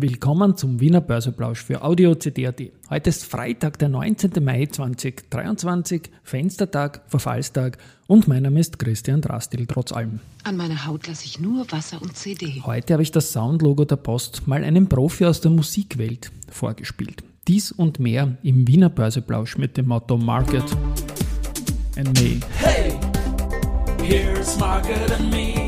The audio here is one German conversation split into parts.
Willkommen zum Wiener Börseplausch für Audio CD.at. Heute ist Freitag, der 19. Mai 2023, Fenstertag, Verfallstag und mein Name ist Christian Drastil, trotz allem. An meiner Haut lasse ich nur Wasser und CD. Heute habe ich das Soundlogo der Post mal einem Profi aus der Musikwelt vorgespielt. Dies und mehr im Wiener Börseplausch mit dem Motto Market and Me. Hey, here's Market and Me,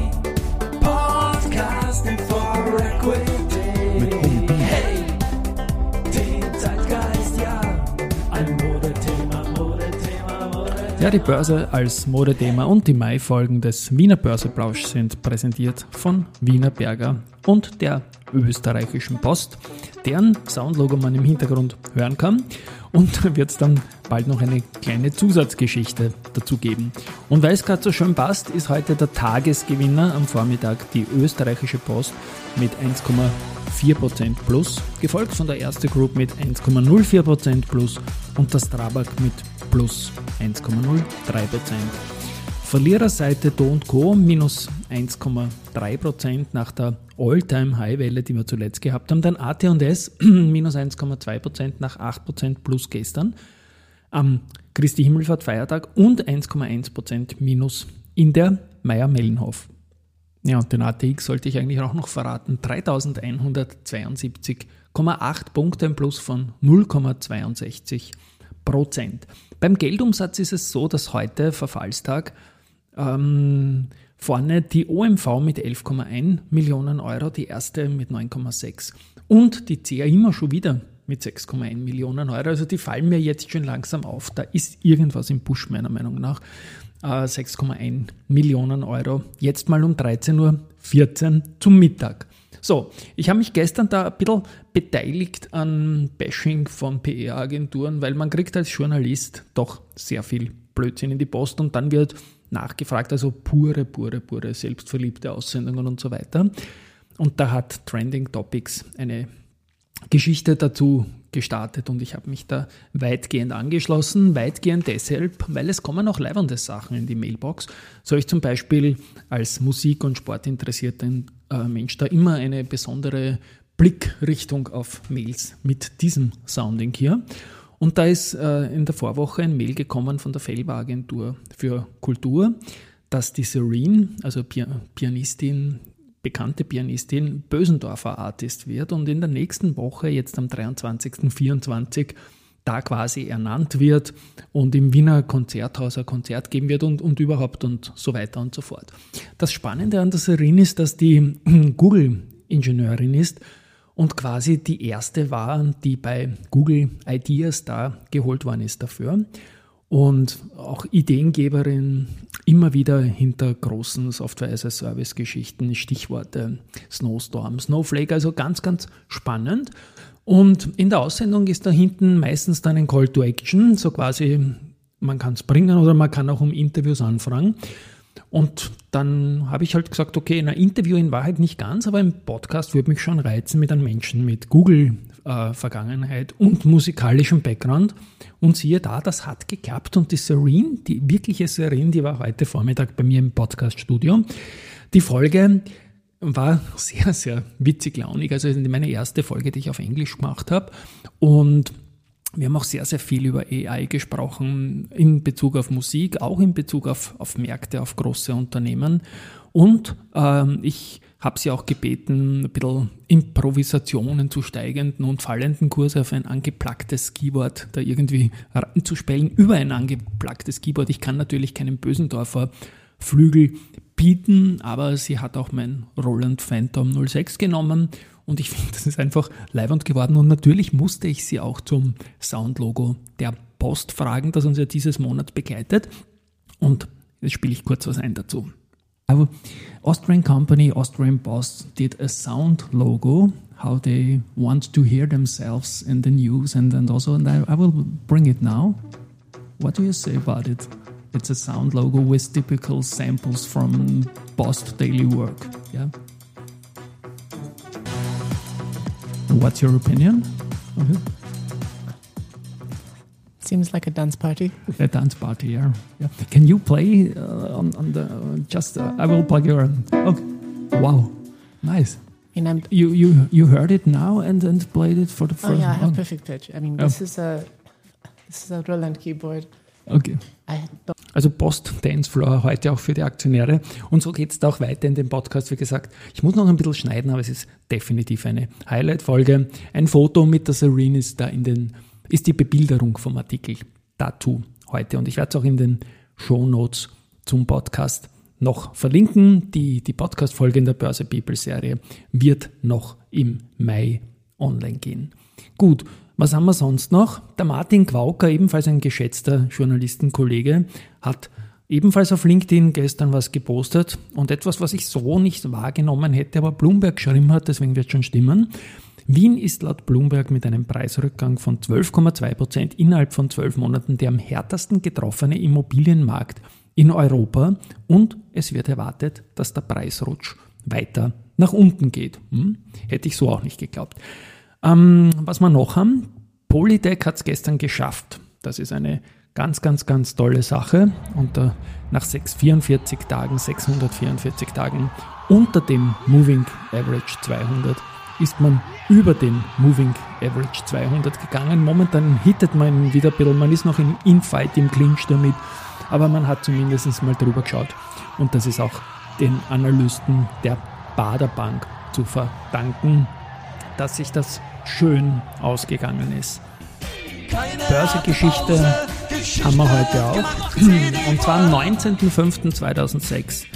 Die Börse als Modethema und die Mai-Folgen des Wiener Börseplausch sind präsentiert von Wiener Berger und der österreichischen Post, deren Soundlogo man im Hintergrund hören kann. Und wird es dann bald noch eine kleine Zusatzgeschichte dazu geben. Und weil es gerade so schön passt, ist heute der Tagesgewinner am Vormittag die österreichische Post mit 1,4% plus, gefolgt von der Erste Group mit 1,04% plus und das Strabag mit plus 1,03%. Verliererseite Do Co. minus 1,3% nach der All-Time-High-Welle, die wir zuletzt gehabt haben. Dann AT&S minus 1,2% nach 8% plus gestern am Christi Himmelfahrt Feiertag und 1,1% minus in der Meier-Mellenhof. Ja, und den ATX sollte ich eigentlich auch noch verraten. 3172,8 Punkte, ein Plus von 0,62 Prozent. Beim Geldumsatz ist es so, dass heute Verfallstag ähm, vorne die OMV mit 11,1 Millionen Euro, die erste mit 9,6 und die CA immer schon wieder mit 6,1 Millionen Euro. Also die fallen mir jetzt schon langsam auf. Da ist irgendwas im Busch meiner Meinung nach. Äh, 6,1 Millionen Euro. Jetzt mal um 13.14 Uhr zum Mittag. So, ich habe mich gestern da ein bisschen beteiligt an Bashing von PR-Agenturen, weil man kriegt als Journalist doch sehr viel Blödsinn in die Post und dann wird nachgefragt, also pure, pure, pure selbstverliebte Aussendungen und so weiter. Und da hat Trending Topics eine Geschichte dazu gestartet und ich habe mich da weitgehend angeschlossen. Weitgehend deshalb, weil es kommen auch leibende Sachen in die Mailbox. Soll ich zum Beispiel als Musik- und Sportinteressierter äh, Mensch da immer eine besondere Blickrichtung auf Mails mit diesem Sounding hier. Und da ist äh, in der Vorwoche ein Mail gekommen von der Felber Agentur für Kultur, dass die Serene, also Pianistin, bekannte Pianistin, Bösendorfer Artist wird und in der nächsten Woche, jetzt am 23. 24, da quasi ernannt wird und im Wiener Konzerthaus ein Konzert geben wird und, und überhaupt und so weiter und so fort. Das Spannende an der Serene ist, dass die Google-Ingenieurin ist und quasi die erste war, die bei Google Ideas da geholt worden ist dafür. Und auch Ideengeberin immer wieder hinter großen Software-as-a-Service-Geschichten, Stichworte Snowstorm, Snowflake, also ganz, ganz spannend. Und in der Aussendung ist da hinten meistens dann ein Call to Action, so quasi, man kann es bringen oder man kann auch um Interviews anfragen. Und dann habe ich halt gesagt, okay, in einem Interview in Wahrheit nicht ganz, aber im Podcast würde mich schon reizen mit einem Menschen mit Google-Vergangenheit und musikalischem Background. Und siehe da, das hat geklappt. Und die Serene, die wirkliche Serene, die war heute Vormittag bei mir im Podcast-Studio. Die Folge war sehr, sehr witzig launig. Also meine erste Folge, die ich auf Englisch gemacht habe. Und wir haben auch sehr, sehr viel über AI gesprochen in Bezug auf Musik, auch in Bezug auf, auf Märkte, auf große Unternehmen. Und ähm, ich habe sie auch gebeten, ein bisschen Improvisationen zu steigenden und fallenden Kurse auf ein angeplacktes Keyboard da irgendwie reinzuspellen über ein angeplacktes Keyboard. Ich kann natürlich keinen Bösendorfer Flügel bieten, aber sie hat auch mein Roland Phantom 06 genommen und ich finde, das ist einfach leibend geworden. Und natürlich musste ich sie auch zum Soundlogo der Post fragen, das uns ja dieses Monat begleitet. Und jetzt spiele ich kurz was ein dazu. Aber Austrian Company, Austrian Post did a sound logo, how they want to hear themselves in the news and, and also, and I, I will bring it now. What do you say about it? It's a sound logo with typical samples from Post daily work. Yeah. What's your opinion? it? Seems like a dance party. A dance party, yeah. yeah. Can you play uh, on, on the uh, just? Uh, I will plug your. Okay. Wow, nice. And I'm You, you, you heard it now and, and played it for the first. oh yeah, I have perfect pitch. I mean, Oh. this is a this is a Roland keyboard. Okay. I don't Also Post Dancefloor heute auch für die Aktionäre. Und so geht es auch weiter in dem Podcast. Wie gesagt, ich muss noch ein bisschen schneiden, aber es ist definitiv eine Highlight-Folge. Ein Foto mit der Serene ist da in den, ist die Bebilderung vom Artikel dazu heute. Und ich werde es auch in den Show Notes zum Podcast noch verlinken. Die, die Podcast-Folge in der Börse People Serie wird noch im Mai online gehen. Gut, was haben wir sonst noch? Der Martin Quauker, ebenfalls ein geschätzter Journalistenkollege, hat ebenfalls auf LinkedIn gestern was gepostet und etwas, was ich so nicht wahrgenommen hätte, aber Bloomberg geschrieben hat, deswegen wird schon stimmen. Wien ist laut Bloomberg mit einem Preisrückgang von 12,2 Prozent innerhalb von zwölf Monaten der am härtesten getroffene Immobilienmarkt in Europa und es wird erwartet, dass der Preisrutsch weiter nach unten geht. Hm? Hätte ich so auch nicht geglaubt. Ähm, was wir noch haben, Polytech hat es gestern geschafft. Das ist eine ganz, ganz, ganz tolle Sache. Und äh, nach 644 Tagen, 644 Tagen unter dem Moving Average 200 ist man über den Moving Average 200 gegangen. Momentan hittet man wieder ein bisschen, man ist noch in Infight im Clinch damit, aber man hat zumindest mal drüber geschaut. Und das ist auch den Analysten der Baderbank zu verdanken, dass sich das schön ausgegangen ist. Börsegeschichte haben wir heute auch. Und zwar am 19.05.2006.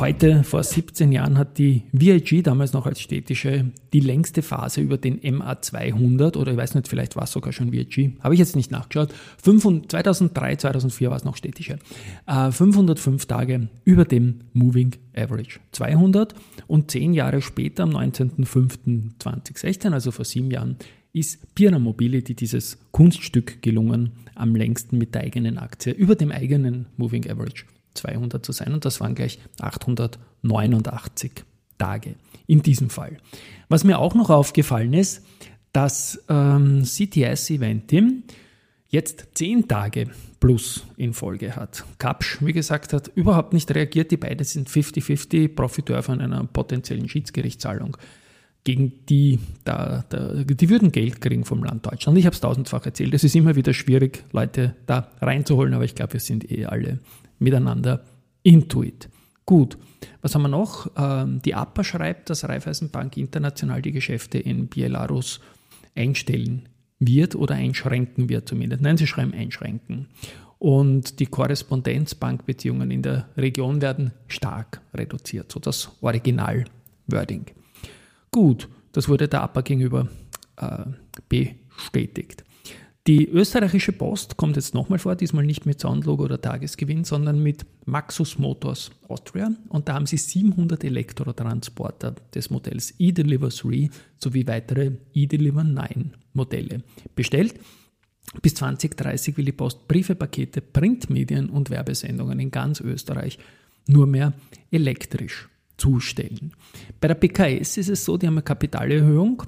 Heute, vor 17 Jahren, hat die VIG, damals noch als städtische, die längste Phase über den MA200 oder ich weiß nicht, vielleicht war es sogar schon VIG, habe ich jetzt nicht nachgeschaut. 500, 2003, 2004 war es noch städtische. Äh, 505 Tage über dem Moving Average 200 und 10 Jahre später, am 19.05.2016, also vor sieben Jahren, ist Pira Mobility dieses Kunststück gelungen, am längsten mit der eigenen Aktie über dem eigenen Moving Average 200 zu sein. Und das waren gleich 889 Tage in diesem Fall. Was mir auch noch aufgefallen ist, dass ähm, CTS Eventim jetzt 10 Tage plus in Folge hat. Kapsch, wie gesagt, hat überhaupt nicht reagiert. Die beiden sind 50-50 Profiteur von einer potenziellen Schiedsgerichtszahlung gegen die, da, da, die würden Geld kriegen vom Land Deutschland. Ich habe es tausendfach erzählt. Es ist immer wieder schwierig, Leute da reinzuholen, aber ich glaube, wir sind eh alle miteinander intuit. Gut, was haben wir noch? Ähm, die APA schreibt, dass Raiffeisenbank international die Geschäfte in Belarus einstellen wird oder einschränken wird zumindest. Nein, sie schreiben einschränken. Und die Korrespondenzbankbeziehungen in der Region werden stark reduziert, so das Original-Wording. Gut, das wurde der APA gegenüber äh, bestätigt. Die österreichische Post kommt jetzt nochmal vor, diesmal nicht mit Soundlogo oder Tagesgewinn, sondern mit Maxus Motors Austria. Und da haben sie 700 Elektrotransporter des Modells eDeliver 3 sowie weitere eDeliver 9 Modelle bestellt. Bis 2030 will die Post Briefe, Pakete, Printmedien und Werbesendungen in ganz Österreich nur mehr elektrisch zustellen. Bei der BKS ist es so, die haben eine Kapitalerhöhung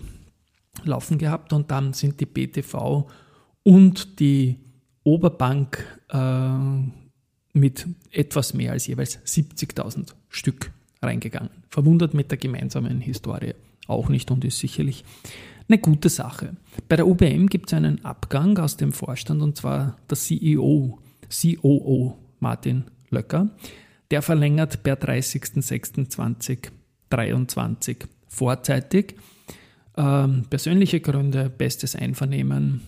laufen gehabt und dann sind die BTV und die Oberbank äh, mit etwas mehr als jeweils 70.000 Stück reingegangen. Verwundert mit der gemeinsamen Historie auch nicht und ist sicherlich eine gute Sache. Bei der UBM gibt es einen Abgang aus dem Vorstand und zwar der CEO, COO Martin Löcker. Der verlängert per 30.06.2023 vorzeitig. Ähm, persönliche Gründe, bestes Einvernehmen,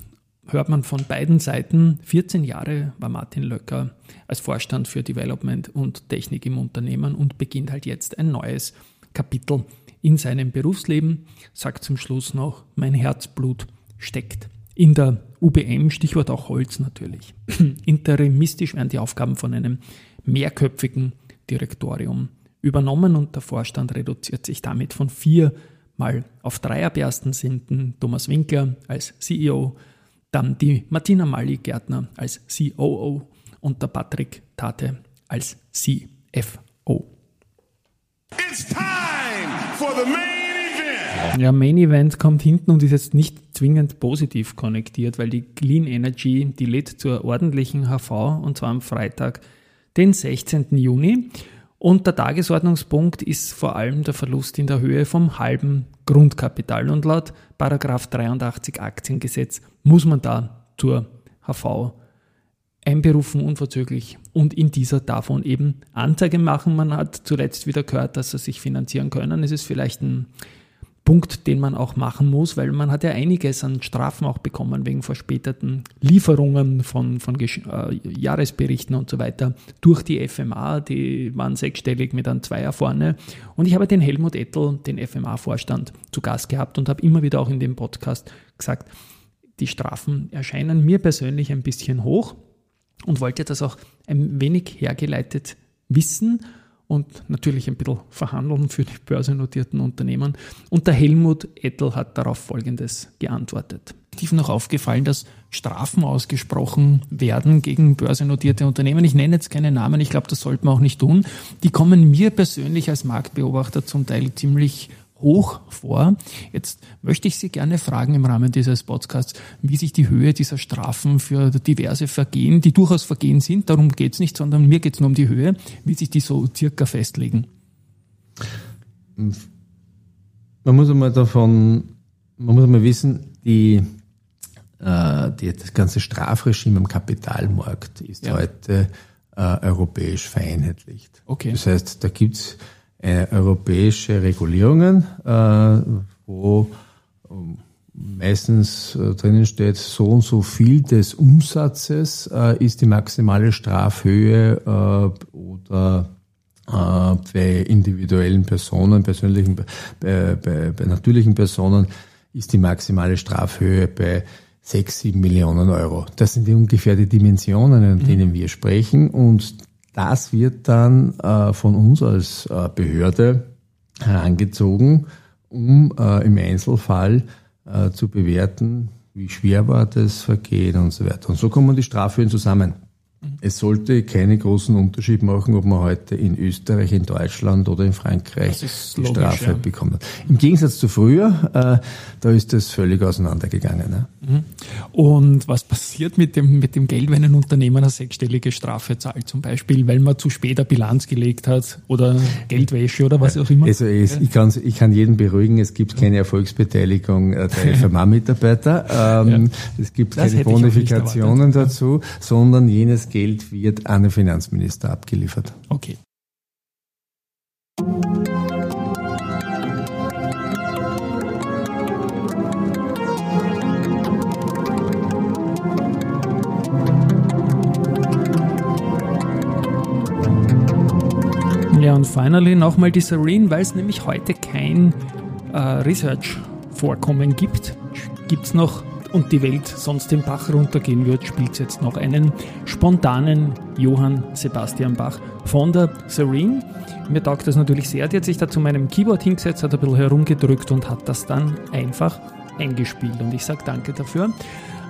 hört man von beiden Seiten. 14 Jahre war Martin Löcker als Vorstand für Development und Technik im Unternehmen und beginnt halt jetzt ein neues Kapitel in seinem Berufsleben. Sagt zum Schluss noch, mein Herzblut steckt in der UBM, Stichwort auch Holz natürlich. Interimistisch werden die Aufgaben von einem mehrköpfigen Direktorium übernommen und der Vorstand reduziert sich damit von vier mal auf drei ab 1.7. Thomas Winkler als CEO, dann die Martina Mali-Gärtner als COO und der Patrick Tate als CFO. It's time for the main event. Ja, Main Event kommt hinten und ist jetzt nicht zwingend positiv konnektiert, weil die Clean Energy, die lädt zur ordentlichen HV und zwar am Freitag, den 16. Juni. Und der Tagesordnungspunkt ist vor allem der Verlust in der Höhe vom halben Grundkapital. Und laut Paragraph 83 Aktiengesetz muss man da zur HV einberufen, unverzüglich. Und in dieser davon eben Anzeige machen. Man hat zuletzt wieder gehört, dass sie sich finanzieren können. Es ist vielleicht ein Punkt, den man auch machen muss, weil man hat ja einiges an Strafen auch bekommen wegen verspäteten Lieferungen von, von äh, Jahresberichten und so weiter durch die FMA. Die waren sechsstellig mit einem Zweier vorne. Und ich habe den Helmut Ettel, den FMA-Vorstand, zu Gast gehabt und habe immer wieder auch in dem Podcast gesagt, die Strafen erscheinen mir persönlich ein bisschen hoch und wollte das auch ein wenig hergeleitet wissen und natürlich ein bisschen verhandeln für die börsennotierten Unternehmen. Und der Helmut Ettel hat darauf Folgendes geantwortet. Tief noch aufgefallen, dass Strafen ausgesprochen werden gegen börsennotierte Unternehmen. Ich nenne jetzt keine Namen, ich glaube, das sollte man auch nicht tun. Die kommen mir persönlich als Marktbeobachter zum Teil ziemlich hoch vor. Jetzt möchte ich Sie gerne fragen im Rahmen dieses Podcasts, wie sich die Höhe dieser Strafen für diverse Vergehen, die durchaus Vergehen sind, darum geht es nicht, sondern mir geht es nur um die Höhe, wie sich die so circa festlegen. Man muss einmal davon, man muss einmal wissen, die, äh, die, das ganze Strafregime am Kapitalmarkt ist ja. heute äh, europäisch vereinheitlicht. Okay. Das heißt, da gibt's äh, europäische Regulierungen, äh, wo ähm, meistens äh, drinnen steht, so und so viel des Umsatzes äh, ist die maximale Strafhöhe äh, oder äh, bei individuellen Personen, persönlichen, bei, bei, bei natürlichen Personen ist die maximale Strafhöhe bei 6, 7 Millionen Euro. Das sind die ungefähr die Dimensionen, mhm. denen wir sprechen. Und das wird dann äh, von uns als äh, Behörde herangezogen, um äh, im Einzelfall zu bewerten, wie schwer war das Vergehen und so weiter. Und so kommen die Strafhöhen zusammen. Es sollte keinen großen Unterschied machen, ob man heute in Österreich, in Deutschland oder in Frankreich die logisch, Strafe ja. bekommt. Im Gegensatz zu früher, äh, da ist das völlig auseinandergegangen. Ne? Mhm. Und was passiert mit dem, mit dem Geld, wenn ein Unternehmen eine sechsstellige Strafe zahlt, zum Beispiel, weil man zu spät eine Bilanz gelegt hat oder Geldwäsche oder was auch immer? Also es, ich, kann, ich kann jeden beruhigen, es gibt keine Erfolgsbeteiligung der FMA-Mitarbeiter. Ähm, ja. Es gibt das keine Bonifikationen dazu, sondern jenes Geld wird an den Finanzminister abgeliefert. Okay. Ja, und finally nochmal die Serene, weil es nämlich heute kein äh, Research-Vorkommen gibt. Gibt es noch und die Welt sonst den Bach runtergehen wird, spielt jetzt noch einen spontanen Johann Sebastian Bach von der Serene. Mir taugt das natürlich sehr. Die hat sich da zu meinem Keyboard hingesetzt, hat ein bisschen herumgedrückt und hat das dann einfach eingespielt. Und ich sage danke dafür.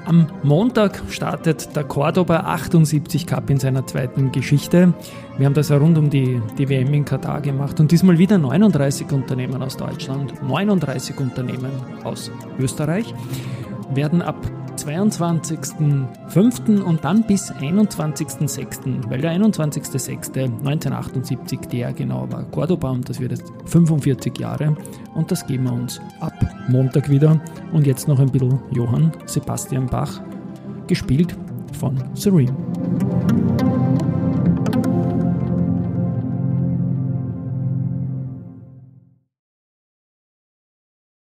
Am Montag startet der Cordoba 78 Cup in seiner zweiten Geschichte. Wir haben das ja rund um die, die WM in Katar gemacht und diesmal wieder 39 Unternehmen aus Deutschland, 39 Unternehmen aus Österreich werden ab 22.05. und dann bis 21.06., weil der 21.06.1978 der genau war Cordoba und das wird jetzt 45 Jahre und das geben wir uns ab Montag wieder und jetzt noch ein bisschen Johann Sebastian Bach, gespielt von Serene.